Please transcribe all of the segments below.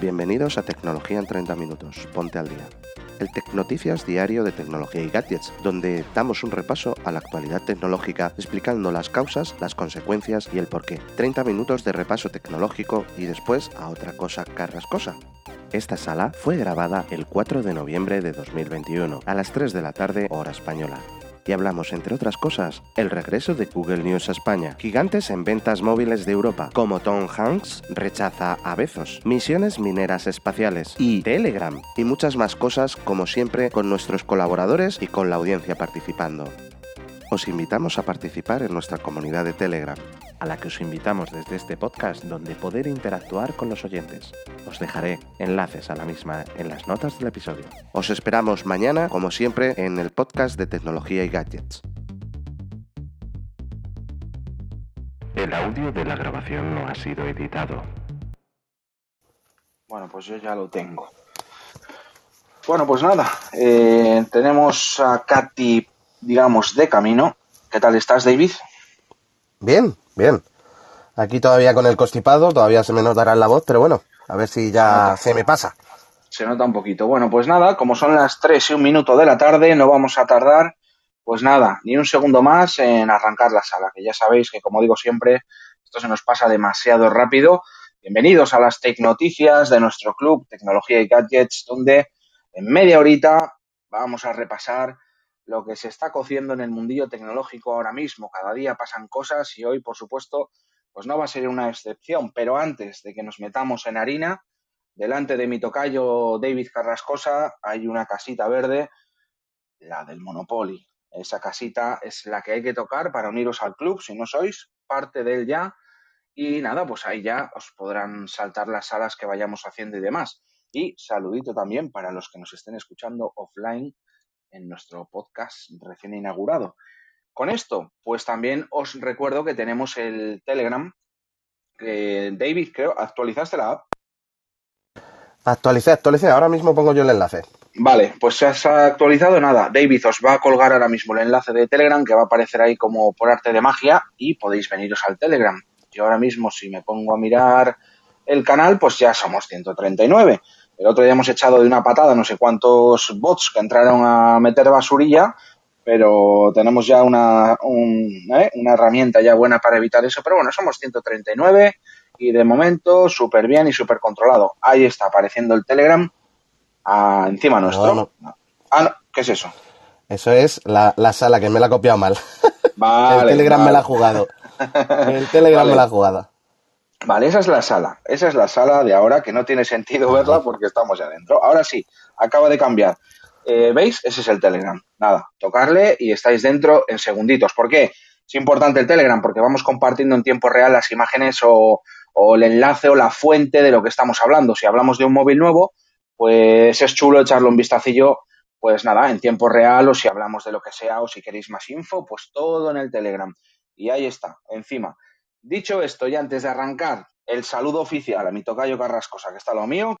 Bienvenidos a Tecnología en 30 Minutos. Ponte al día. El Tecnoticias diario de tecnología y gadgets, donde damos un repaso a la actualidad tecnológica explicando las causas, las consecuencias y el porqué. 30 minutos de repaso tecnológico y después a otra cosa carrascosa. Esta sala fue grabada el 4 de noviembre de 2021 a las 3 de la tarde hora española y hablamos, entre otras cosas, el regreso de Google News a España, gigantes en ventas móviles de Europa, como Tom Hanks rechaza a Bezos, misiones mineras espaciales. Y Telegram, y muchas más cosas, como siempre, con nuestros colaboradores y con la audiencia participando. Os invitamos a participar en nuestra comunidad de Telegram, a la que os invitamos desde este podcast donde poder interactuar con los oyentes. Os dejaré enlaces a la misma en las notas del episodio. Os esperamos mañana, como siempre, en el podcast de tecnología y gadgets. El audio de la grabación no ha sido editado. Bueno, pues yo ya lo tengo. Bueno, pues nada, eh, tenemos a Katy digamos, de camino. ¿Qué tal estás, David? Bien, bien. Aquí todavía con el constipado, todavía se me notará en la voz, pero bueno, a ver si ya se me pasa. Se nota un poquito. Bueno, pues nada, como son las 3 y un minuto de la tarde, no vamos a tardar, pues nada, ni un segundo más en arrancar la sala, que ya sabéis que, como digo siempre, esto se nos pasa demasiado rápido. Bienvenidos a las Tech Noticias de nuestro club Tecnología y Gadgets, donde en media horita vamos a repasar lo que se está cociendo en el mundillo tecnológico ahora mismo. Cada día pasan cosas y hoy, por supuesto, pues no va a ser una excepción. Pero antes de que nos metamos en harina, delante de mi tocayo David Carrascosa hay una casita verde, la del Monopoly. Esa casita es la que hay que tocar para uniros al club, si no sois parte de él ya. Y nada, pues ahí ya os podrán saltar las salas que vayamos haciendo y demás. Y saludito también para los que nos estén escuchando offline en nuestro podcast recién inaugurado. Con esto, pues también os recuerdo que tenemos el Telegram. David, creo, ¿actualizaste la app? Actualicé, actualicé. Ahora mismo pongo yo el enlace. Vale, pues se ha actualizado nada. David os va a colgar ahora mismo el enlace de Telegram que va a aparecer ahí como por arte de magia y podéis veniros al Telegram. Yo ahora mismo si me pongo a mirar el canal, pues ya somos 139. El otro día hemos echado de una patada no sé cuántos bots que entraron a meter basurilla, pero tenemos ya una, ¿eh? una herramienta ya buena para evitar eso. Pero bueno, somos 139 y de momento súper bien y súper controlado. Ahí está apareciendo el Telegram ah, encima nuestro. Ah, ¿qué es eso? Eso es la, sala que me la ha copiado mal. el Telegram me la ha jugado. El Telegram me la ha jugado. Vale, esa es la sala. Esa es la sala de ahora que no tiene sentido verla porque estamos ya dentro. Ahora sí, acaba de cambiar. Eh, ¿Veis? Ese es el Telegram. Nada, tocarle y estáis dentro en segunditos. ¿Por qué? Es importante el Telegram porque vamos compartiendo en tiempo real las imágenes o, o el enlace o la fuente de lo que estamos hablando. Si hablamos de un móvil nuevo, pues es chulo echarle un vistacillo, pues nada, en tiempo real o si hablamos de lo que sea o si queréis más info, pues todo en el Telegram. Y ahí está, encima. Dicho esto, y antes de arrancar, el saludo oficial a mi tocayo Carrascosa, que está lo mío.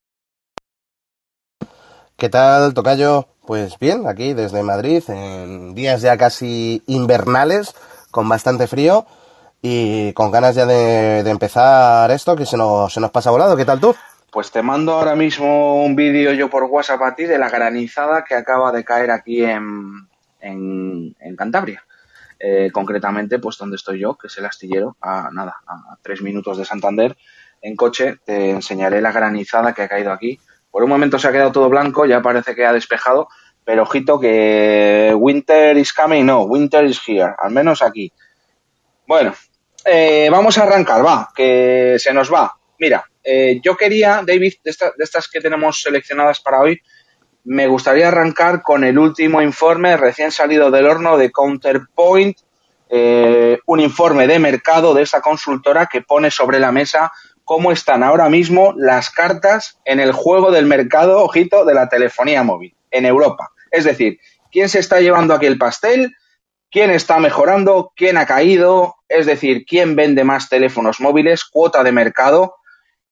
¿Qué tal, tocayo? Pues bien, aquí desde Madrid, en días ya casi invernales, con bastante frío y con ganas ya de, empezar esto, que se nos, se nos pasa volado. ¿Qué tal tú? Pues te mando ahora mismo un vídeo yo por WhatsApp a ti de la granizada que acaba de caer aquí en, en Cantabria. Eh, concretamente, pues donde estoy yo, que es el astillero, a nada, a tres minutos de Santander, en coche, te enseñaré la granizada que ha caído aquí. Por un momento se ha quedado todo blanco, ya parece que ha despejado, pero ojito que winter is coming, no, winter is here, al menos aquí. Bueno, eh, vamos a arrancar, va, que se nos va. Mira, eh, yo quería, David, de, de estas que tenemos seleccionadas para hoy, me gustaría arrancar con el último informe recién salido del horno de Counterpoint, eh, un informe de mercado de esa consultora que pone sobre la mesa cómo están ahora mismo las cartas en el juego del mercado, ojito, de la telefonía móvil en Europa. Es decir, quién se está llevando aquí el pastel, quién está mejorando, quién ha caído, es decir, quién vende más teléfonos móviles, cuota de mercado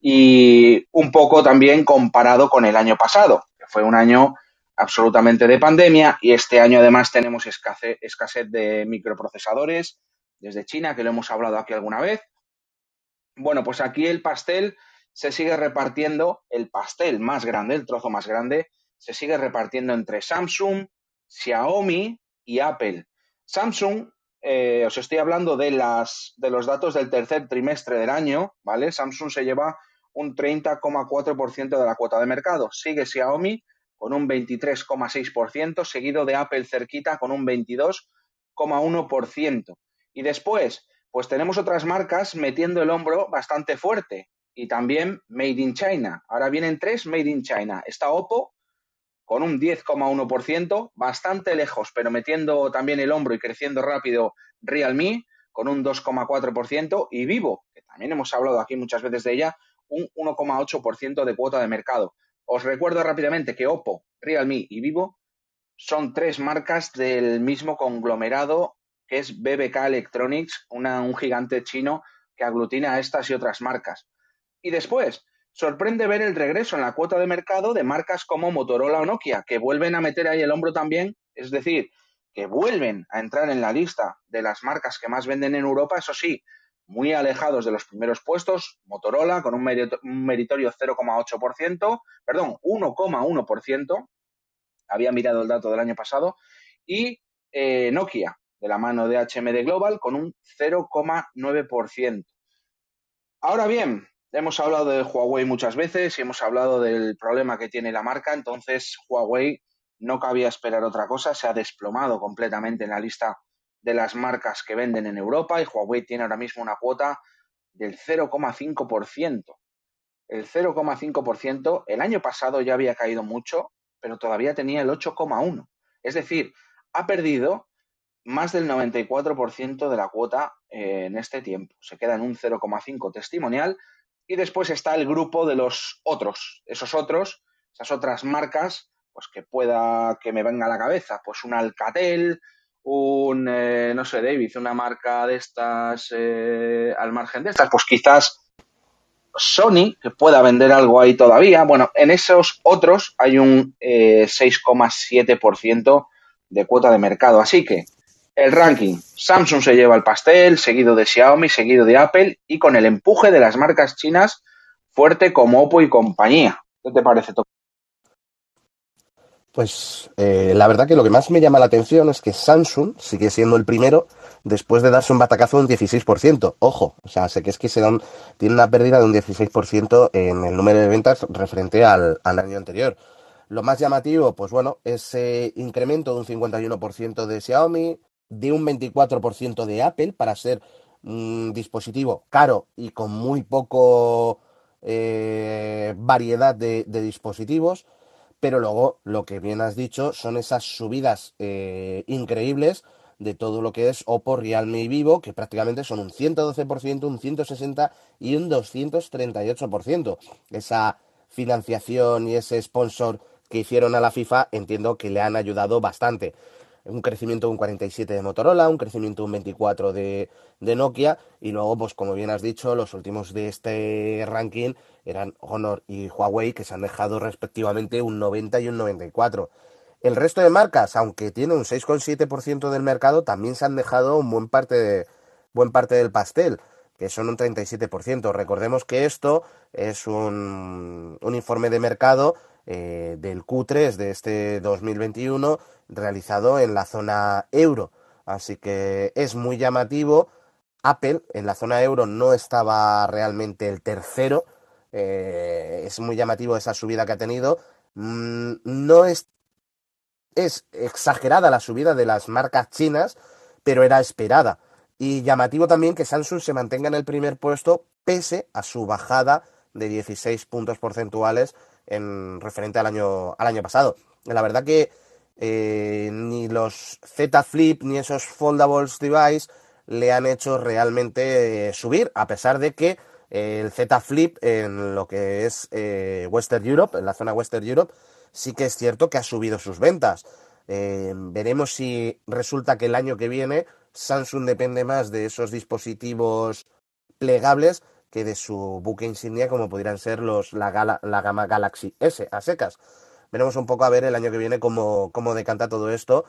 y un poco también comparado con el año pasado fue un año absolutamente de pandemia y este año además tenemos escasez, de microprocesadores desde China, que lo hemos hablado aquí alguna vez. Bueno, pues aquí el pastel se sigue repartiendo el pastel más grande, el trozo más grande, se sigue repartiendo entre Samsung, Xiaomi y Apple. Samsung, eh, os estoy hablando de, las, de los datos del tercer trimestre del año, ¿vale? Samsung se lleva un 30,4% de la cuota de mercado. Sigue Xiaomi con un 23,6%, seguido de Apple cerquita con un 22,1%. Y después, pues tenemos otras marcas metiendo el hombro bastante fuerte y también Made in China. Ahora vienen tres Made in China. Está Oppo con un 10,1%, bastante lejos, pero metiendo también el hombro y creciendo rápido Realme con un 2,4% y Vivo, que también hemos hablado aquí muchas veces de ella, un 1,8% de cuota de mercado. Os recuerdo rápidamente que Oppo, Realme y Vivo son tres marcas del mismo conglomerado que es BBK Electronics, un gigante chino que aglutina a estas y otras marcas. Y después, sorprende ver el regreso en la cuota de mercado de marcas como Motorola o Nokia, que vuelven a meter ahí el hombro también, es decir, que vuelven a entrar en la lista de las marcas que más venden en Europa, eso sí, muy alejados de los primeros puestos, Motorola con un, meritorio 0,8%, perdón, 1,1%, había mirado el dato del año pasado, y eh, Nokia, de la mano de HMD Global, con un 0,9%. Ahora bien, Hemos hablado de Huawei muchas veces y hemos hablado del problema que tiene la marca, entonces Huawei no cabía esperar otra cosa, se ha desplomado completamente en la lista de las marcas que venden en Europa y Huawei tiene ahora mismo una cuota del 0,5%. El 0,5% el año pasado ya había caído mucho, pero todavía tenía el 8,1%. Es decir, ha perdido más del 94% de la cuota eh, en este tiempo. Se queda en un 0,5 testimonial y después está el grupo de los otros, esos otros, esas otras marcas, pues que pueda que me venga a la cabeza, pues un Alcatel, un, eh, no sé, David, una marca de estas eh, al margen de estas, pues quizás Sony, que pueda vender algo ahí todavía. Bueno, en esos otros hay un 6,7% eh, de cuota de mercado. Así que el ranking. Samsung se lleva el pastel, seguido de Xiaomi, seguido de Apple y con el empuje de las marcas chinas fuerte como Oppo y compañía. ¿Qué te parece? Pues eh, la verdad que lo que más me llama la atención es que Samsung sigue siendo el primero después de darse un batacazo de un 16%. Ojo, o sea, sé que es que se tiene una pérdida de un 16% en el número de ventas referente al, año anterior. Lo más llamativo, pues bueno, ese incremento de un 51% de Xiaomi, de un 24% de Apple para ser un dispositivo caro y con muy poco eh, variedad de, dispositivos. Pero luego, lo que bien has dicho, son esas subidas eh, increíbles de todo lo que es Oppo, Realme y Vivo, que prácticamente son un 112%, un 160% y un 238%. Esa financiación y ese sponsor que hicieron a la FIFA entiendo que le han ayudado bastante un crecimiento de un 47 de Motorola, un crecimiento de un 24 de, de, Nokia y luego, pues como bien has dicho, los últimos de este ranking eran Honor y Huawei que se han dejado respectivamente un 90 y un 94. El resto de marcas, aunque tiene un 6,7% del mercado, también se han dejado un buen parte, de, buen parte del pastel, que son un 37%. Recordemos que esto es un, un informe de mercado eh, del Q3 de este 2021 realizado en la zona euro. Así que es muy llamativo. Apple en la zona euro no estaba realmente el tercero. Eh, es muy llamativo esa subida que ha tenido. Mm, no es, es exagerada la subida de las marcas chinas, pero era esperada. Y llamativo también que Samsung se mantenga en el primer puesto pese a su bajada de 16 puntos porcentuales en referente al año, al año pasado. La verdad que eh, ni los Z Flip ni esos foldables device le han hecho realmente eh, subir, a pesar de que eh, el Z Flip en lo que es Western Europe, en la zona Western Europe, sí que es cierto que ha subido sus ventas. veremos si resulta que el año que viene Samsung depende más de esos dispositivos plegables que de su buque insignia como podrían ser los la, gama Galaxy S a secas. Veremos un poco a ver el año que viene cómo, cómo decanta todo esto.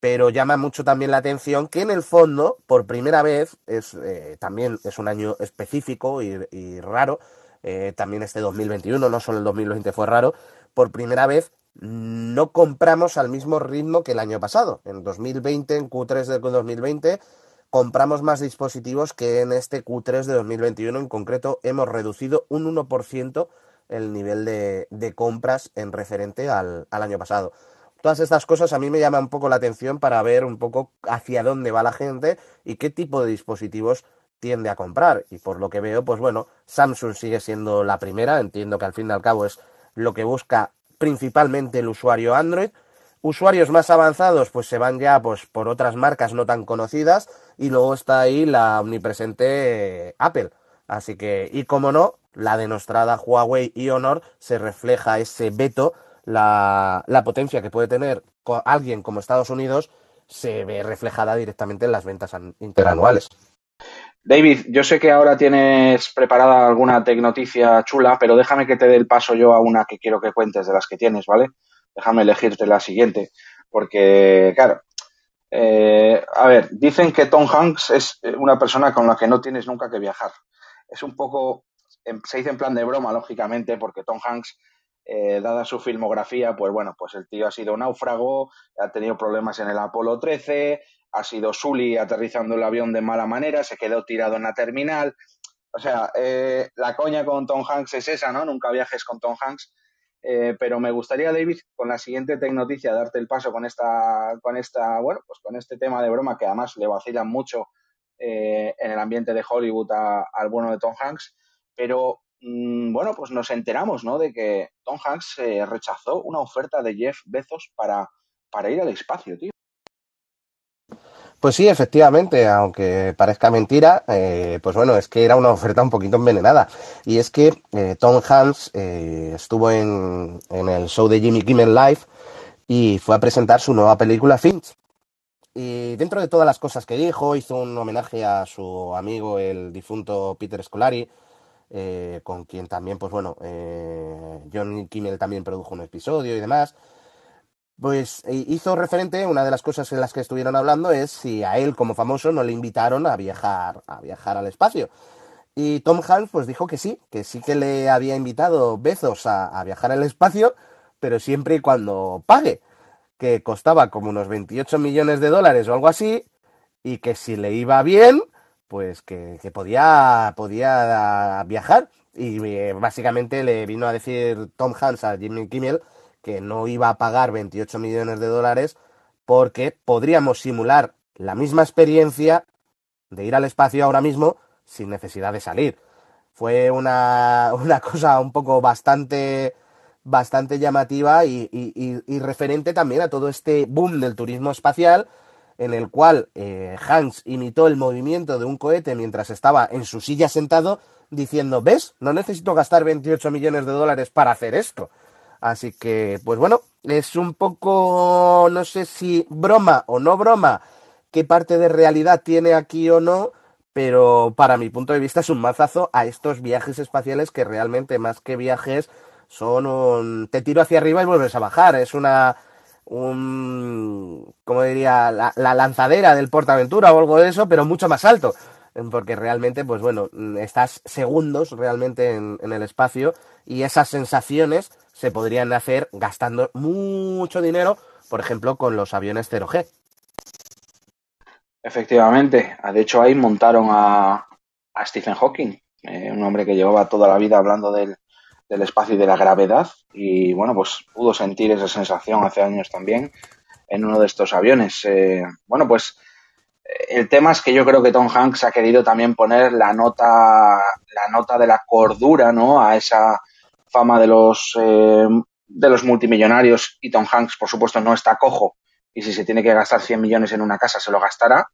Pero llama mucho también la atención que en el fondo, por primera vez, es, eh, también es un año específico y, raro, eh, también este 2021, no solo el 2020 fue raro, por primera vez no compramos al mismo ritmo que el año pasado. En 2020, en Q3 de 2020, compramos más dispositivos que en este Q3 de 2021. En concreto, hemos reducido un 1% el nivel de, compras en referente al, al, año pasado. Todas estas cosas a mí me llaman un poco la atención para ver un poco hacia dónde va la gente y qué tipo de dispositivos tiende a comprar. Y por lo que veo, pues bueno, Samsung sigue siendo la primera. Entiendo que al fin y al cabo es lo que busca principalmente el usuario Android. Usuarios más avanzados pues se van ya pues por otras marcas no tan conocidas y luego está ahí la omnipresente eh, Apple. Así que, y como no, la denostrada Huawei y Honor se refleja ese veto, la, potencia que puede tener alguien como Estados Unidos se ve reflejada directamente en las ventas interanuales. David, yo sé que ahora tienes preparada alguna tecnoticia chula, pero déjame que te dé el paso yo a una que quiero que cuentes de las que tienes, ¿vale? Déjame elegirte la siguiente, porque, claro, eh, a ver, dicen que Tom Hanks es una persona con la que no tienes nunca que viajar. Es un poco, se dice en plan de broma, lógicamente, porque Tom Hanks, eh, dada su filmografía, pues bueno, pues el tío ha sido náufrago, ha tenido problemas en el Apolo 13, ha sido Sully aterrizando el avión de mala manera, se quedó tirado en la terminal. O sea, eh, la coña con Tom Hanks es esa, ¿no? Nunca viajes con Tom Hanks. Eh, pero me gustaría, David, con la siguiente tecnoticia, darte el paso con esta, con esta, bueno, pues con este tema de broma que además le vacilan mucho eh, en el ambiente de Hollywood al bueno de Tom Hanks. Pero mm, bueno, pues nos enteramos, ¿no? De que Tom Hanks rechazó una oferta de Jeff Bezos para, para ir al espacio, tío. Pues sí, efectivamente, aunque parezca mentira, eh, pues bueno, es que era una oferta un poquito envenenada. Y es que eh, Tom Hanks eh, estuvo en, en, el show de Jimmy Kimmel Live y fue a presentar su nueva película Finch. Y dentro de todas las cosas que dijo, hizo un homenaje a su amigo, el difunto Peter Scolari, con quien también, pues bueno, John Kimmel también produjo un episodio y demás pues eh, hizo referente, una de las cosas en las que estuvieron hablando es si a él como famoso no le invitaron a viajar, a viajar al espacio. Y Tom Hanks pues dijo que sí, que sí que le había invitado Bezos a, viajar al espacio, pero siempre y cuando pague, que costaba como unos 28 millones de dólares o algo así, y que si le iba bien, pues que, podía, podía viajar. Y eh, básicamente le vino a decir Tom Hanks a Jimmy Kimmel que no iba a pagar 28 millones de dólares porque podríamos simular la misma experiencia de ir al espacio ahora mismo sin necesidad de salir. Fue una, una cosa un poco bastante, bastante llamativa y, y, referente también a todo este boom del turismo espacial en el cual eh, Hans imitó el movimiento de un cohete mientras estaba en su silla sentado diciendo, ¿ves? No necesito gastar 28 millones de dólares para hacer esto. Así que, pues bueno, es un poco, no sé si broma o no broma, qué parte de realidad tiene aquí o no, pero para mi punto de vista es un mazazo a estos viajes espaciales que realmente más que viajes son un... te tiro hacia arriba y vuelves a bajar, es una... un... como diría, la, lanzadera del Portaventura o algo de eso, pero mucho más alto porque realmente, pues bueno, estás segundos realmente en, el espacio y esas sensaciones se podrían hacer gastando mucho dinero, por ejemplo, con los aviones 0G. Efectivamente, de hecho ahí montaron a, Stephen Hawking, eh, un hombre que llevaba toda la vida hablando del, espacio y de la gravedad y bueno, pues pudo sentir esa sensación hace años también en uno de estos aviones. Eh, bueno, pues el tema es que yo creo que Tom Hanks ha querido también poner la nota, la nota de la cordura, ¿no? A esa, fama de los, eh, de los multimillonarios y Tom Hanks, por supuesto, no está cojo y si se tiene que gastar 100 millones en una casa se lo gastará,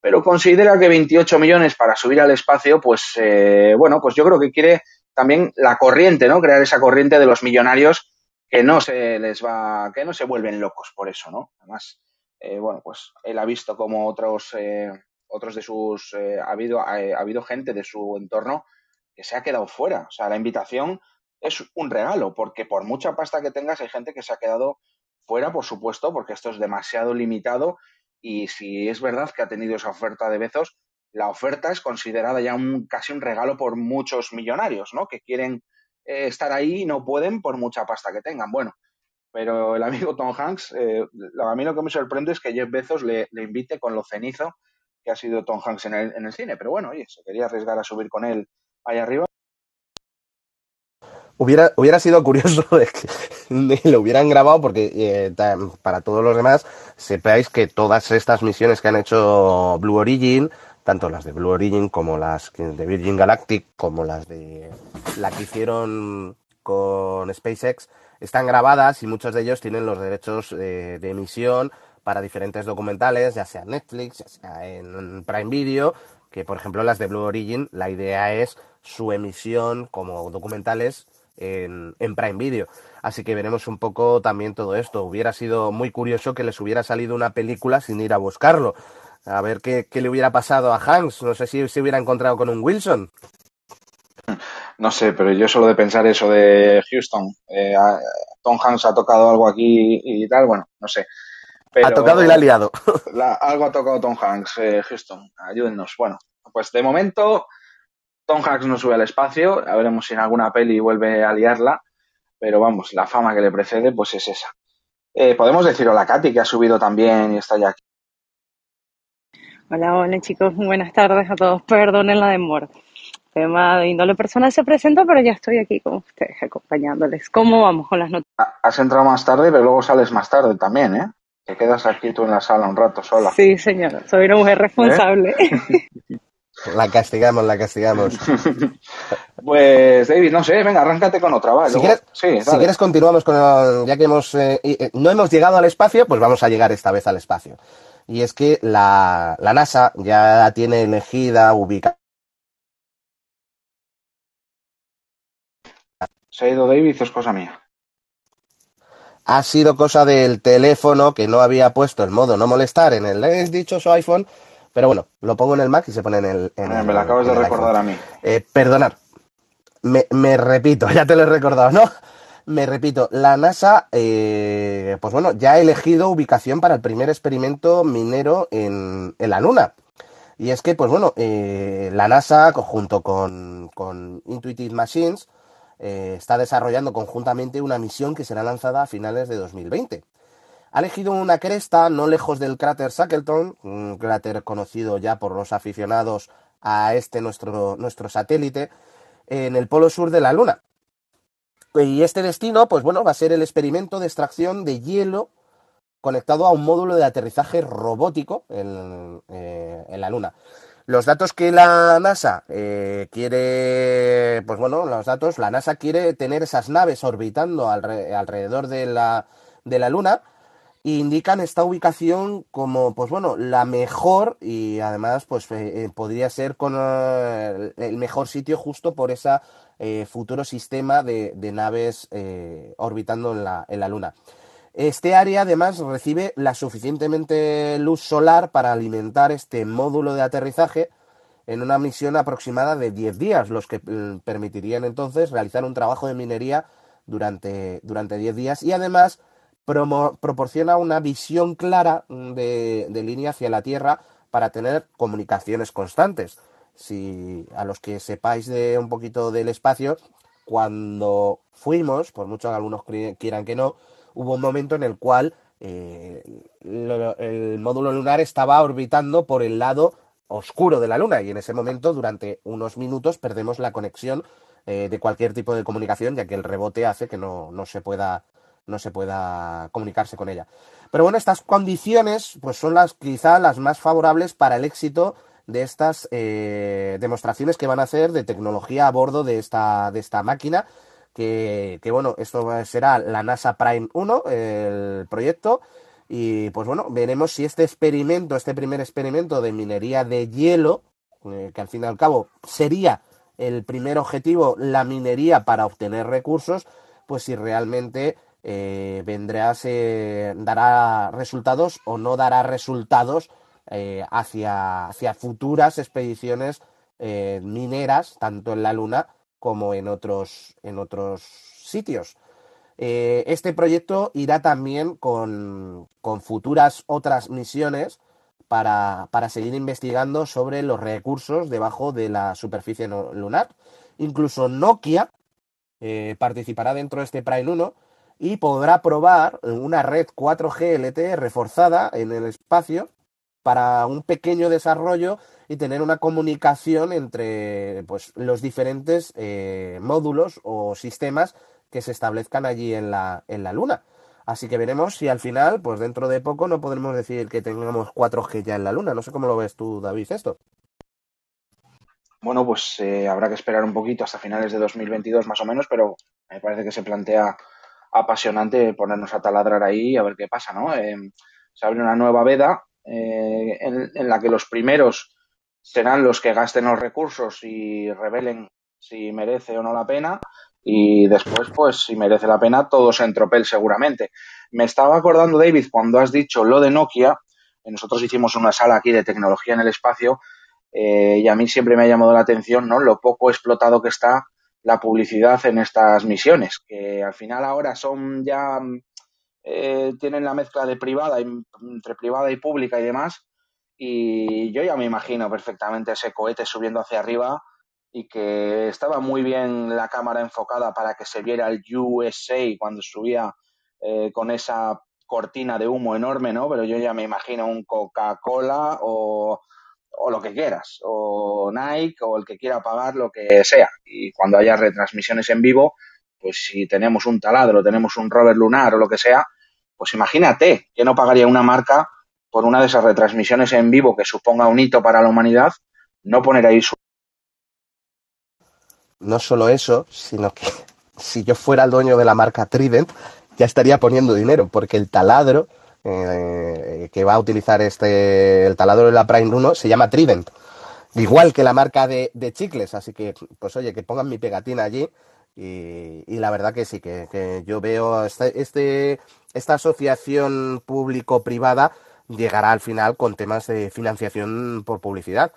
pero considera que 28 millones para subir al espacio, pues eh, bueno, pues yo creo que quiere también la corriente, ¿no? Crear esa corriente de los millonarios que no se les va, que no se vuelven locos por eso, ¿no? Además, eh, bueno, pues él ha visto como otros, otros de sus, ha habido, ha habido gente de su entorno que se ha quedado fuera. O sea, la invitación es un regalo, porque por mucha pasta que tengas hay gente que se ha quedado fuera, por supuesto, porque esto es demasiado limitado y si es verdad que ha tenido esa oferta de Bezos, la oferta es considerada ya un, casi un regalo por muchos millonarios, ¿no? Que quieren eh, estar ahí y no pueden por mucha pasta que tengan. Bueno, pero el amigo Tom Hanks, eh, a mí lo que me sorprende es que Jeff Bezos le, invite con lo cenizo que ha sido Tom Hanks en el, en el cine. Pero bueno, oye, se quería arriesgar a subir con él ahí arriba. Hubiera, hubiera sido curioso que lo hubieran grabado porque eh, para todos los demás sepáis que todas estas misiones que han hecho Blue Origin, tanto las de Blue Origin como las de Virgin Galactic, como las de la que hicieron con SpaceX, están grabadas y muchos de ellos tienen los derechos eh, de emisión para diferentes documentales, ya sea en Netflix, ya sea en Prime Video, que por ejemplo las de Blue Origin, la idea es su emisión como documentales en, Prime Video. Así que veremos un poco también todo esto. Hubiera sido muy curioso que les hubiera salido una película sin ir a buscarlo. A ver qué, le hubiera pasado a Hanks. No sé si se hubiera encontrado con un Wilson. No sé, pero yo solo de pensar eso de Houston. Eh, Tom Hanks ha tocado algo aquí y tal, bueno, no sé. ha tocado y la ha liado. algo ha tocado Tom Hanks, eh, Houston. Ayúdennos. Bueno, pues de momento Tom Hanks no sube al espacio, a veremos si en alguna peli vuelve a liarla, pero vamos, la fama que le precede pues es esa. Eh, podemos decir hola Katy, que ha subido también y está ya aquí. Hola, hola chicos, buenas tardes a todos, perdonen la demora. Tema de índole personal se presenta, pero ya estoy aquí con ustedes acompañándoles. ¿Cómo vamos con las noticias? Ah, has entrado más tarde, pero luego sales más tarde también, ¿eh? Te quedas aquí tú en la sala un rato sola. Sí, señora, soy una mujer responsable. ¿Eh? La castigamos, la castigamos. pues, David, no sé, venga, arráncate con otra, ¿vale? Si, quieres, si quieres, continuamos con. ya que hemos eh, eh, no hemos llegado al espacio, pues vamos a llegar esta vez al espacio. Y es que la, la NASA ya tiene elegida, ubicada. Se ha ido David, es cosa mía. Ha sido cosa del teléfono que no había puesto el modo no molestar en el dichoso iPhone pero bueno, lo pongo en el Mac y se pone en el. Ah, me lo acabas de recordar a mí. Eh, perdonar. Me, repito, ya te lo he recordado, ¿no? Me repito, la NASA, eh, pues bueno, ya ha elegido ubicación para el primer experimento minero en, la Luna. Y es que, pues bueno, eh, la NASA, junto con, con Intuitive Machines, está desarrollando conjuntamente una misión que será lanzada a finales de 2020 ha elegido una cresta no lejos del cráter Shackleton, un cráter conocido ya por los aficionados a este nuestro, nuestro satélite, en el polo sur de la Luna. Y este destino, pues bueno, va a ser el experimento de extracción de hielo conectado a un módulo de aterrizaje robótico en, eh, la Luna. Los datos que la NASA eh, quiere, pues bueno, los datos, la NASA quiere tener esas naves orbitando alrededor de la, de la Luna indican esta ubicación como, pues bueno, la mejor y además, pues eh, eh, podría ser con eh, el mejor sitio justo por ese futuro sistema de, naves orbitando en la, en la Luna. Este área además recibe la suficientemente luz solar para alimentar este módulo de aterrizaje en una misión aproximada de 10 días, los que mm, permitirían entonces realizar un trabajo de minería durante, durante 10 días y además proporciona una visión clara mm, de, línea hacia la Tierra para tener comunicaciones constantes. Si a los que sepáis de un poquito del espacio, cuando fuimos, por mucho que algunos quieran que no, hubo un momento en el cual eh, el módulo lunar estaba orbitando por el lado oscuro de la Luna y en ese momento, durante unos minutos, perdemos la conexión eh, de cualquier tipo de comunicación, ya que el rebote hace que no, no se pueda no se pueda comunicarse con ella. Pero bueno, estas condiciones pues son las quizá las más favorables para el éxito de estas eh, demostraciones que van a hacer de tecnología a bordo de esta, de esta máquina. Que, bueno, esto será la NASA Prime 1, el proyecto. Y pues bueno, veremos si este experimento, este primer experimento de minería de hielo, eh, que al fin y al cabo sería el primer objetivo, la minería para obtener recursos, pues si realmente eh, vendrá, se dará resultados o no dará resultados eh, hacia, hacia, futuras expediciones mineras, tanto en la Luna como en otros, en otros sitios. este proyecto irá también con, con, futuras otras misiones para, para seguir investigando sobre los recursos debajo de la superficie lunar. Incluso Nokia eh, participará dentro de este Prime 1 y podrá probar una red 4G LTE reforzada en el espacio para un pequeño desarrollo y tener una comunicación entre pues, los diferentes eh, módulos o sistemas que se establezcan allí en la, en la Luna. Así que veremos si al final, pues dentro de poco, no podremos decir que tengamos 4G ya en la Luna. No sé cómo lo ves tú, David, esto. Bueno, pues eh, habrá que esperar un poquito hasta finales de 2022 más o menos, pero me parece que se plantea apasionante ponernos a taladrar ahí y a ver qué pasa, ¿no? Eh, se abre una nueva veda eh, en, la que los primeros serán los que gasten los recursos y revelen si merece o no la pena y después, pues, si merece la pena, todos en tropel seguramente. Me estaba acordando, David, cuando has dicho lo de Nokia, nosotros hicimos una sala aquí de tecnología en el espacio eh, y a mí siempre me ha llamado la atención ¿no? lo poco explotado que está la publicidad en estas misiones, que al final ahora son ya, eh, tienen la mezcla de privada, entre privada y pública y demás, y yo ya me imagino perfectamente ese cohete subiendo hacia arriba y que estaba muy bien la cámara enfocada para que se viera el USA cuando subía eh, con esa cortina de humo enorme, ¿no? Pero yo ya me imagino un Coca-Cola o o lo que quieras, o Nike, o el que quiera pagar lo que sea. Y cuando haya retransmisiones en vivo, pues si tenemos un taladro, tenemos un rover lunar o lo que sea, pues imagínate que no pagaría una marca por una de esas retransmisiones en vivo que suponga un hito para la humanidad, no poner ahí su... No solo eso, sino que si yo fuera el dueño de la marca Trident, ya estaría poniendo dinero, porque el taladro eh, que va a utilizar este el taladro de la Prime 1 se llama Trident. Igual que la marca de, chicles, así que, pues oye, que pongan mi pegatina allí. Y, la verdad que sí, que, yo veo este, este, esta asociación público-privada llegará al final con temas de financiación por publicidad.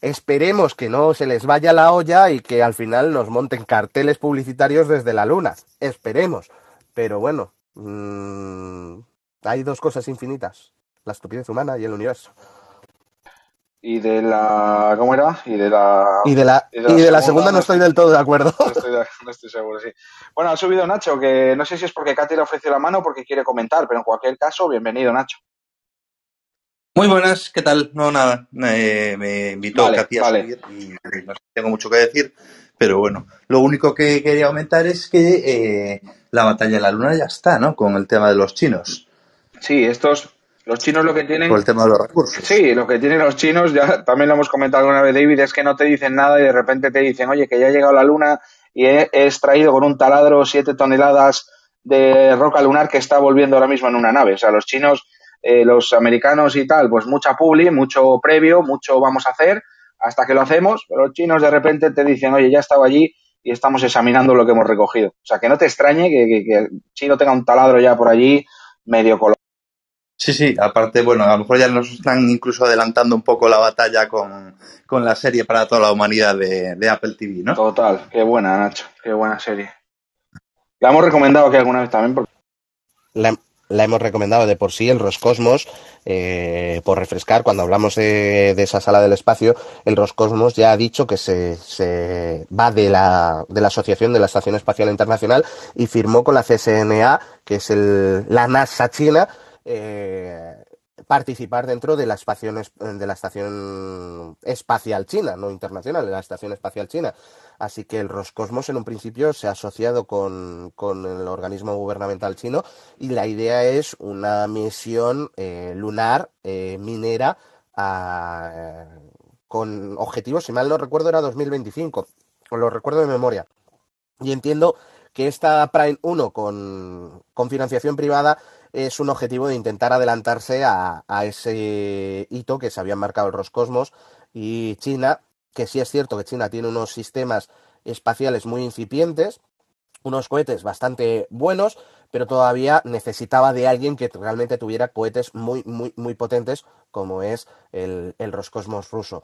Esperemos que no se les vaya la olla y que al final nos monten carteles publicitarios desde la luna. Esperemos. Pero bueno, mmm, hay dos cosas infinitas, la estupidez humana y el universo. Y de la. ¿Cómo era? Y de la. Y de la, y de la, segunda, no estoy del todo de acuerdo. No estoy, seguro, sí. Bueno, ha subido Nacho, que no sé si es porque Katy le ofreció la mano o porque quiere comentar, pero en cualquier caso, bienvenido, Nacho. Muy buenas, ¿qué tal? No, nada, eh, me invitó Katy a subir y no tengo mucho que decir, pero bueno, lo único que quería comentar es que eh, la batalla de la luna ya está, ¿no? Con el tema de los chinos. Sí, estos, los chinos lo que tienen. Por el tema de los recursos. Sí, lo que tienen los chinos, ya también lo hemos comentado alguna vez, David, es que no te dicen nada y de repente te dicen, oye, que ya ha llegado la luna y he, extraído con un taladro siete toneladas de roca lunar que está volviendo ahora mismo en una nave. O sea, los chinos, eh, los americanos y tal, pues mucha publi, mucho previo, mucho vamos a hacer hasta que lo hacemos. Pero los chinos de repente te dicen, oye, ya estaba allí y estamos examinando lo que hemos recogido. O sea, que no te extrañe que, que el chino tenga un taladro ya por allí medio color Sí, sí, aparte, bueno, a lo mejor ya nos están incluso adelantando un poco la batalla con, la serie para toda la humanidad de, Apple TV, ¿no? Total, qué buena, Nacho, qué buena serie. La hemos recomendado aquí alguna vez también. Porque... La, hemos recomendado de por sí, el Roscosmos, eh, por refrescar, cuando hablamos de, esa sala del espacio, el Roscosmos ya ha dicho que se, se va de la, de la Asociación de la Estación Espacial Internacional y firmó con la CSNA, que es el, la NASA china, eh, participar dentro de la, de la Estación Espacial China, no internacional, de la Estación Espacial China. Así que el Roscosmos en un principio se ha asociado con, el organismo gubernamental chino y la idea es una misión eh, lunar eh, minera con objetivos, si mal no recuerdo, era 2025, lo recuerdo de memoria. Y entiendo que esta Prime 1 con, con financiación privada es un objetivo de intentar adelantarse a, ese hito que se habían marcado el Roscosmos y China, que sí es cierto que China tiene unos sistemas espaciales muy incipientes, unos cohetes bastante buenos, pero todavía necesitaba de alguien que realmente tuviera cohetes muy, muy, muy potentes, como es el, el Roscosmos ruso.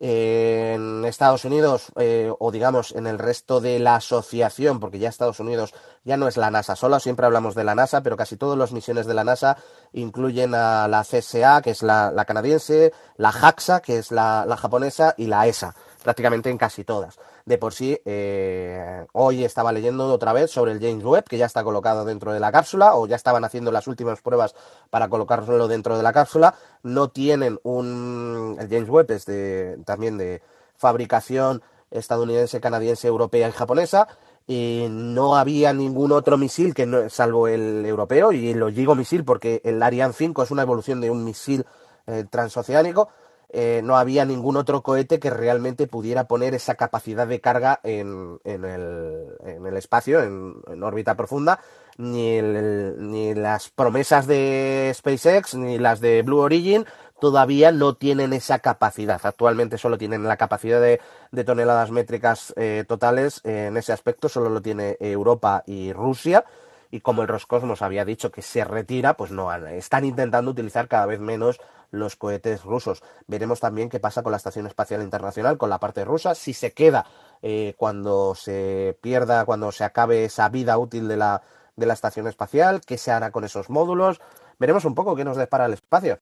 En Estados Unidos eh, o digamos en el resto de la asociación, porque ya Estados Unidos ya no es la NASA sola, siempre hablamos de la NASA, pero casi todas las misiones de la NASA incluyen a la CSA, que es la, canadiense, la JAXA, que es la, japonesa, y la ESA, prácticamente en casi todas. De por sí, eh, hoy estaba leyendo otra vez sobre el James Webb, que ya está colocado dentro de la cápsula, o ya estaban haciendo las últimas pruebas para colocarlo dentro de la cápsula. No tienen un... El James Webb es de, también de fabricación estadounidense, canadiense, europea y japonesa y no había ningún otro misil que no, salvo el europeo, y lo digo misil porque el Ariane 5 es una evolución de un misil eh, transoceánico, eh, no había ningún otro cohete que realmente pudiera poner esa capacidad de carga en, en, el, en el, espacio, en, órbita profunda, ni, ni las promesas de SpaceX, ni las de Blue Origin, todavía no tienen esa capacidad. Actualmente solo tienen la capacidad de, toneladas métricas eh, totales. en ese aspecto solo lo tiene Europa y Rusia. Y como el Roscosmos había dicho que se retira, pues no están intentando utilizar cada vez menos los cohetes rusos. Veremos también qué pasa con la Estación Espacial Internacional, con la parte rusa, si se queda eh, cuando se pierda, cuando se acabe esa vida útil de la, de la estación espacial, qué se hará con esos módulos. Veremos un poco qué nos depara el espacio.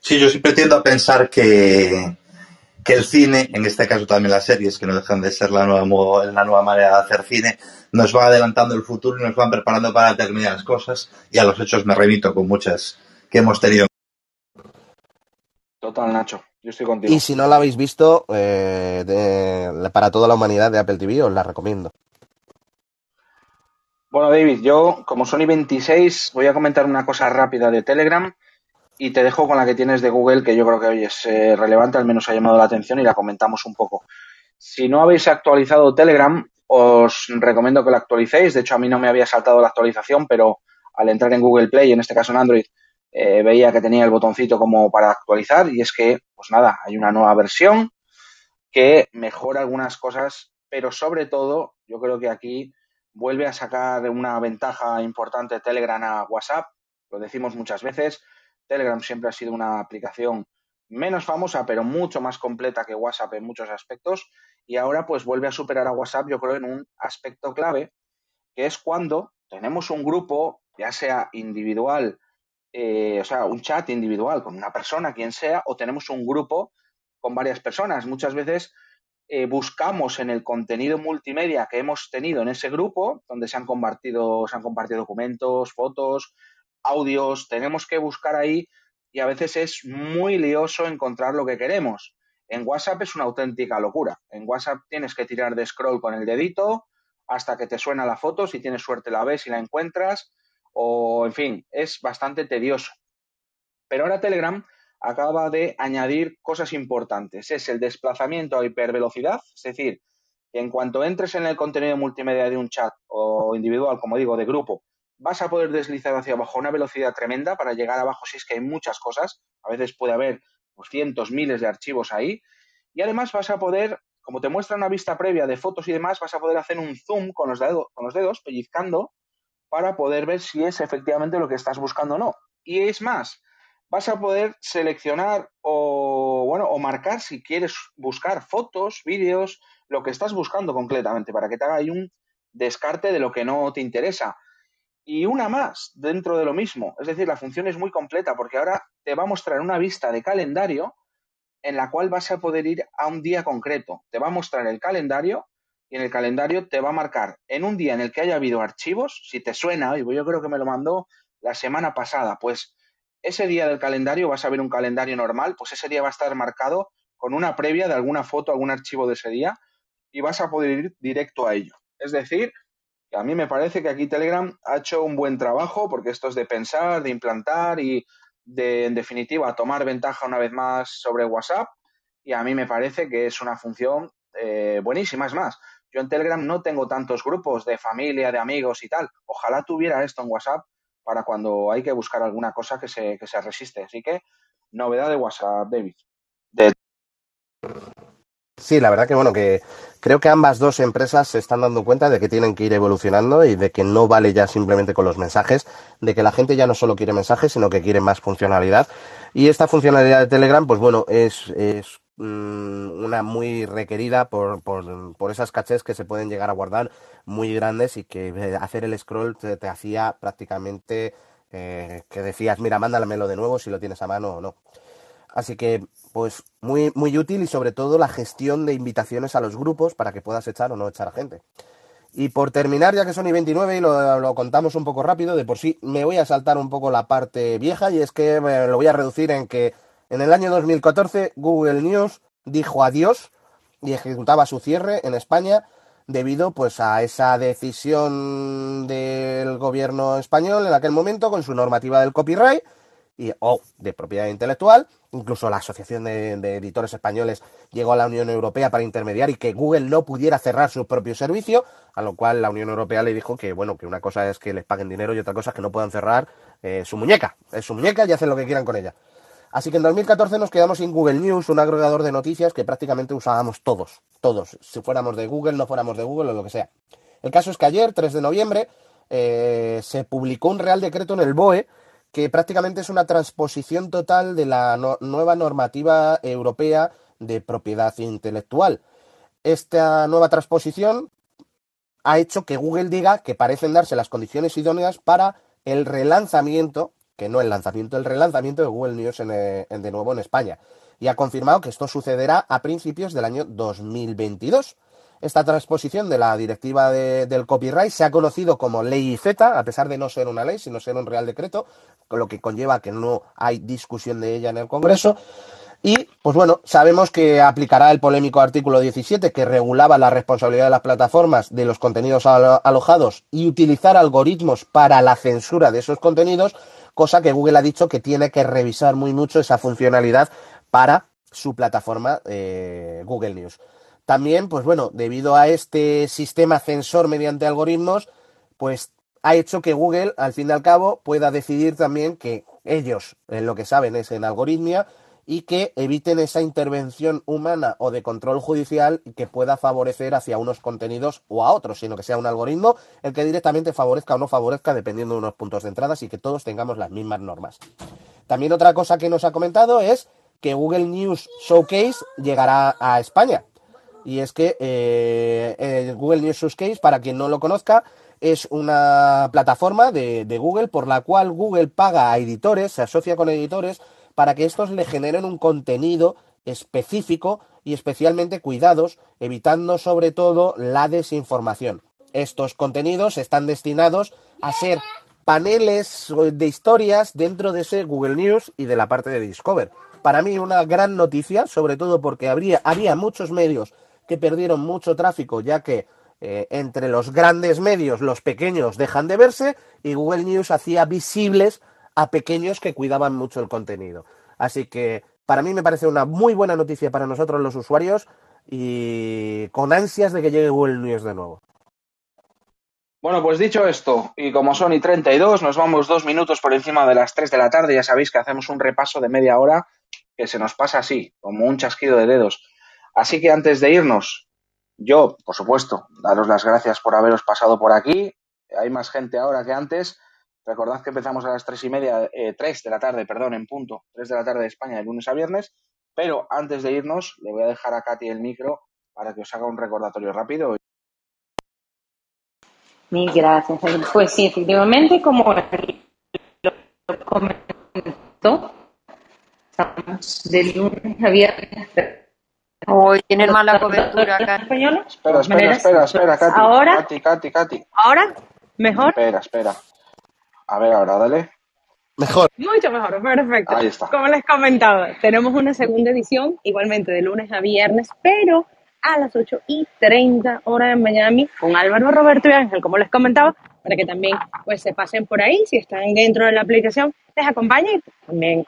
Sí, yo siempre tiendo a pensar que, que el cine, en este caso también las series, que no dejan de ser la nueva, la nueva manera de hacer cine, nos van adelantando el futuro y nos van preparando para determinadas cosas. Y a los hechos me remito con muchas que hemos tenido. Total, Nacho. Yo estoy contigo. Y si no la habéis visto, eh, para toda la humanidad de Apple TV, os la recomiendo. Bueno, David, yo, como Sony 26, voy a comentar una cosa rápida de Telegram y te dejo con la que tienes de Google, que yo creo que hoy es relevante, al menos ha llamado la atención y la comentamos un poco. Si no habéis actualizado Telegram, os recomiendo que lo actualicéis. De hecho, a mí no me había saltado la actualización, pero al entrar en Google Play, en este caso en Android, eh, veía que tenía el botoncito como para actualizar y es que, pues nada, hay una nueva versión que mejora algunas cosas, pero sobre todo, yo creo que aquí vuelve a sacar una ventaja importante Telegram a WhatsApp. Lo decimos muchas veces, Telegram siempre ha sido una aplicación menos famosa, pero mucho más completa que WhatsApp en muchos aspectos. Y ahora pues vuelve a superar a WhatsApp, yo creo, en un aspecto clave, que es cuando tenemos un grupo, ya sea individual, eh, o sea, un chat individual con una persona, quien sea, o tenemos un grupo con varias personas. Muchas veces eh, buscamos en el contenido multimedia que hemos tenido en ese grupo, donde se han compartido, se han compartido documentos, fotos, audios, tenemos que buscar ahí y a veces es muy lioso encontrar lo que queremos. En WhatsApp es una auténtica locura. En WhatsApp tienes que tirar de scroll con el dedito hasta que te suena la foto, si tienes suerte la ves y la encuentras, o en fin, es bastante tedioso. Pero ahora Telegram acaba de añadir cosas importantes. Es el desplazamiento a hipervelocidad, es decir, que en cuanto entres en el contenido multimedia de un chat o individual, como digo, de grupo, vas a poder deslizar hacia abajo a una velocidad tremenda para llegar abajo si es que hay muchas cosas, a veces puede haber cientos, miles de archivos ahí, y además vas a poder, como te muestra una vista previa de fotos y demás, vas a poder hacer un zoom con los, dedos, con los dedos, pellizcando, para poder ver si es efectivamente lo que estás buscando o no. Y es más, vas a poder seleccionar o, bueno, o marcar si quieres buscar fotos, vídeos, lo que estás buscando concretamente, para que te haga ahí un descarte de lo que no te interesa y una más dentro de lo mismo. Es decir, la función es muy completa porque ahora te va a mostrar una vista de calendario en la cual vas a poder ir a un día concreto. Te va a mostrar el calendario y en el calendario te va a marcar en un día en el que haya habido archivos, si te suena, yo creo que me lo mandó la semana pasada, pues ese día del calendario vas a ver un calendario normal, pues ese día va a estar marcado con una previa de alguna foto, algún archivo de ese día y vas a poder ir directo a ello. Es decir, a mí me parece que aquí Telegram ha hecho un buen trabajo porque esto es de pensar, de implantar y de, en definitiva, tomar ventaja una vez más sobre WhatsApp. Y a mí me parece que es una función eh, buenísima. Es más, yo en Telegram no tengo tantos grupos de familia, de amigos y tal. Ojalá tuviera esto en WhatsApp para cuando hay que buscar alguna cosa que se, que se resiste. Así que, novedad de WhatsApp, David. Sí, la verdad que bueno, que creo que ambas dos empresas se están dando cuenta de que tienen que ir evolucionando y de que no vale ya simplemente con los mensajes, de que la gente ya no solo quiere mensajes, sino que quiere más funcionalidad. Y esta funcionalidad de Telegram, pues bueno, es, es mm, una muy requerida por, por, por, esas cachés que se pueden llegar a guardar muy grandes y que eh, hacer el scroll te, te hacía prácticamente eh, que decías, mira, mándamelo de nuevo si lo tienes a mano o no. Así que, pues, muy, muy útil y sobre todo la gestión de invitaciones a los grupos para que puedas echar o no echar a gente. Y por terminar, ya que son y 29 y lo, lo, contamos un poco rápido, de por sí me voy a saltar un poco la parte vieja y es que me lo voy a reducir en que en el año 2014 Google News dijo adiós y ejecutaba su cierre en España debido pues a esa decisión del gobierno español en aquel momento con su normativa del copyright y, o de propiedad intelectual. Incluso la Asociación de, Editores Españoles llegó a la Unión Europea para intermediar y que Google no pudiera cerrar su propio servicio, a lo cual la Unión Europea le dijo que, bueno, que una cosa es que les paguen dinero y otra cosa es que no puedan cerrar eh, su muñeca. Es su muñeca y hacen lo que quieran con ella. Así que en 2014 nos quedamos sin Google News, un agregador de noticias que prácticamente usábamos todos, todos, si fuéramos de Google, no fuéramos de Google o lo que sea. El caso es que ayer, 3 de noviembre, eh, se publicó un Real Decreto en el BOE que prácticamente es una transposición total de la nueva normativa europea de propiedad intelectual. Esta nueva transposición ha hecho que Google diga que parecen darse las condiciones idóneas para el relanzamiento que no el lanzamiento, el relanzamiento de Google News en, eh, de nuevo en España. Y ha confirmado que esto sucederá a principios del año 2022. Esta transposición de la directiva de, del copyright se ha conocido como ley Z, a pesar de no ser una ley, sino ser un real decreto, lo que conlleva que no hay discusión de ella en el Congreso. Y, pues bueno, sabemos que aplicará el polémico artículo 17 que regulaba la responsabilidad de las plataformas de los contenidos alojados y utilizar algoritmos para la censura de esos contenidos, cosa que Google ha dicho que tiene que revisar muy mucho esa funcionalidad para su plataforma eh, Google News. También, pues bueno, debido a este sistema censor mediante algoritmos, pues ha hecho que Google, al fin y al cabo, pueda decidir también que ellos en lo que saben es en algoritmia y que eviten esa intervención humana o de control judicial que pueda favorecer hacia unos contenidos o a otros, sino que sea un algoritmo el que directamente favorezca o no favorezca dependiendo de unos puntos de entrada y que todos tengamos las mismas normas. También otra cosa que nos ha comentado es que Google News Showcase llegará a España. Y es que eh, el Google News Showcase, para quien no lo conozca, es una plataforma de, de Google por la cual Google paga a editores, se asocia con editores, para que estos le generen un contenido específico y especialmente cuidados, evitando sobre todo la desinformación. Estos contenidos están destinados a ser paneles de historias dentro de ese Google News y de la parte de Discover. Para mí una gran noticia, sobre todo porque habría, había muchos medios que perdieron mucho tráfico, ya que eh, entre los grandes medios los pequeños dejan de verse y Google News hacía visibles a pequeños que cuidaban mucho el contenido. Así que para mí me parece una muy buena noticia para nosotros los usuarios y con ansias de que llegue Google News de nuevo. Bueno, pues dicho esto, y como son y 32, nos vamos dos minutos por encima de las 3 de la tarde. Ya sabéis que hacemos un repaso de media hora que se nos pasa así, como un chasquido de dedos. Así que antes de irnos, yo, por supuesto, daros las gracias por haberos pasado por aquí. Hay más gente ahora que antes. Recordad que empezamos a las tres y media, eh, tres de la tarde, perdón, en punto, tres de la tarde de España, de lunes a viernes. Pero antes de irnos, le voy a dejar a Katy el micro para que os haga un recordatorio rápido. Mil gracias. Pues sí, efectivamente, como lo comentó, estamos de lunes a viernes. Hoy tienen mala cobertura acá. Española. Espera, espera, espera, espera, Katy. Ahora. Katy, Katy, Katy. Ahora, mejor. Espera, espera. A ver, ahora dale. Mejor. Mucho mejor, perfecto. Ahí está. Como les comentaba, tenemos una segunda edición, igualmente de lunes a viernes, pero a las 8 y 30 horas en Miami, con Álvaro, Roberto y Ángel, como les comentaba, para que también pues se pasen por ahí, si están dentro de la aplicación, les acompañen y también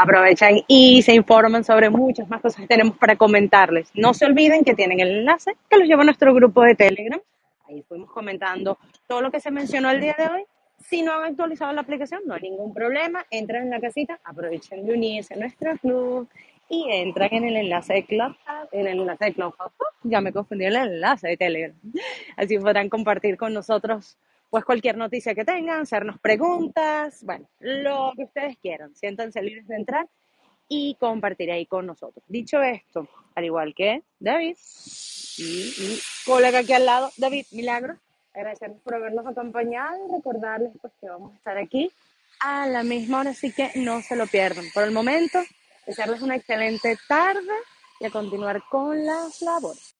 aprovechan y se informan sobre muchas más cosas que tenemos para comentarles. No se olviden que tienen el enlace que los lleva a nuestro grupo de Telegram. Ahí fuimos comentando todo lo que se mencionó el día de hoy. Si no han actualizado la aplicación, no hay ningún problema. Entran en la casita, aprovechen de unirse a nuestro club y entran en el enlace de Clubhouse en el enlace de Clubhouse. Ya me confundí el enlace de Telegram. Así podrán compartir con nosotros pues cualquier noticia que tengan, hacernos preguntas, bueno, lo que ustedes quieran. Siéntanse libres de entrar y compartir ahí con nosotros. Dicho esto, al igual que David y colega aquí al lado, David Milagro, agradecerles por habernos acompañado y recordarles pues, que vamos a estar aquí a la misma hora, así que no se lo pierdan. Por el momento, desearles una excelente tarde y a continuar con las labores.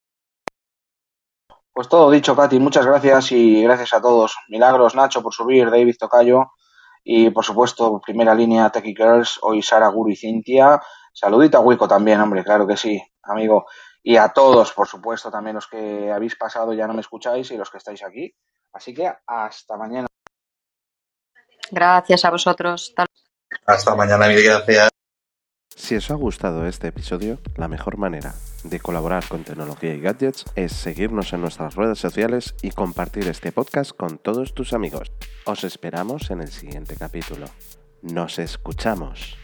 Pues todo dicho, Katy, muchas gracias y gracias a todos. Milagros, Nacho, por subir, David Tocayo y por supuesto, primera línea Techie Girls, hoy Sara, Guru y Cintia. Saludito a Wico también, hombre, claro que sí, amigo. Y a todos, por supuesto, también los que habéis pasado ya no me escucháis y los que estáis aquí. Así que hasta mañana. Gracias a vosotros. Hasta mañana, mil gracias. Si os ha gustado este episodio, la mejor manera de colaborar con tecnología y gadgets es seguirnos en nuestras redes sociales y compartir este podcast con todos tus amigos. Os esperamos en el siguiente capítulo. Nos escuchamos.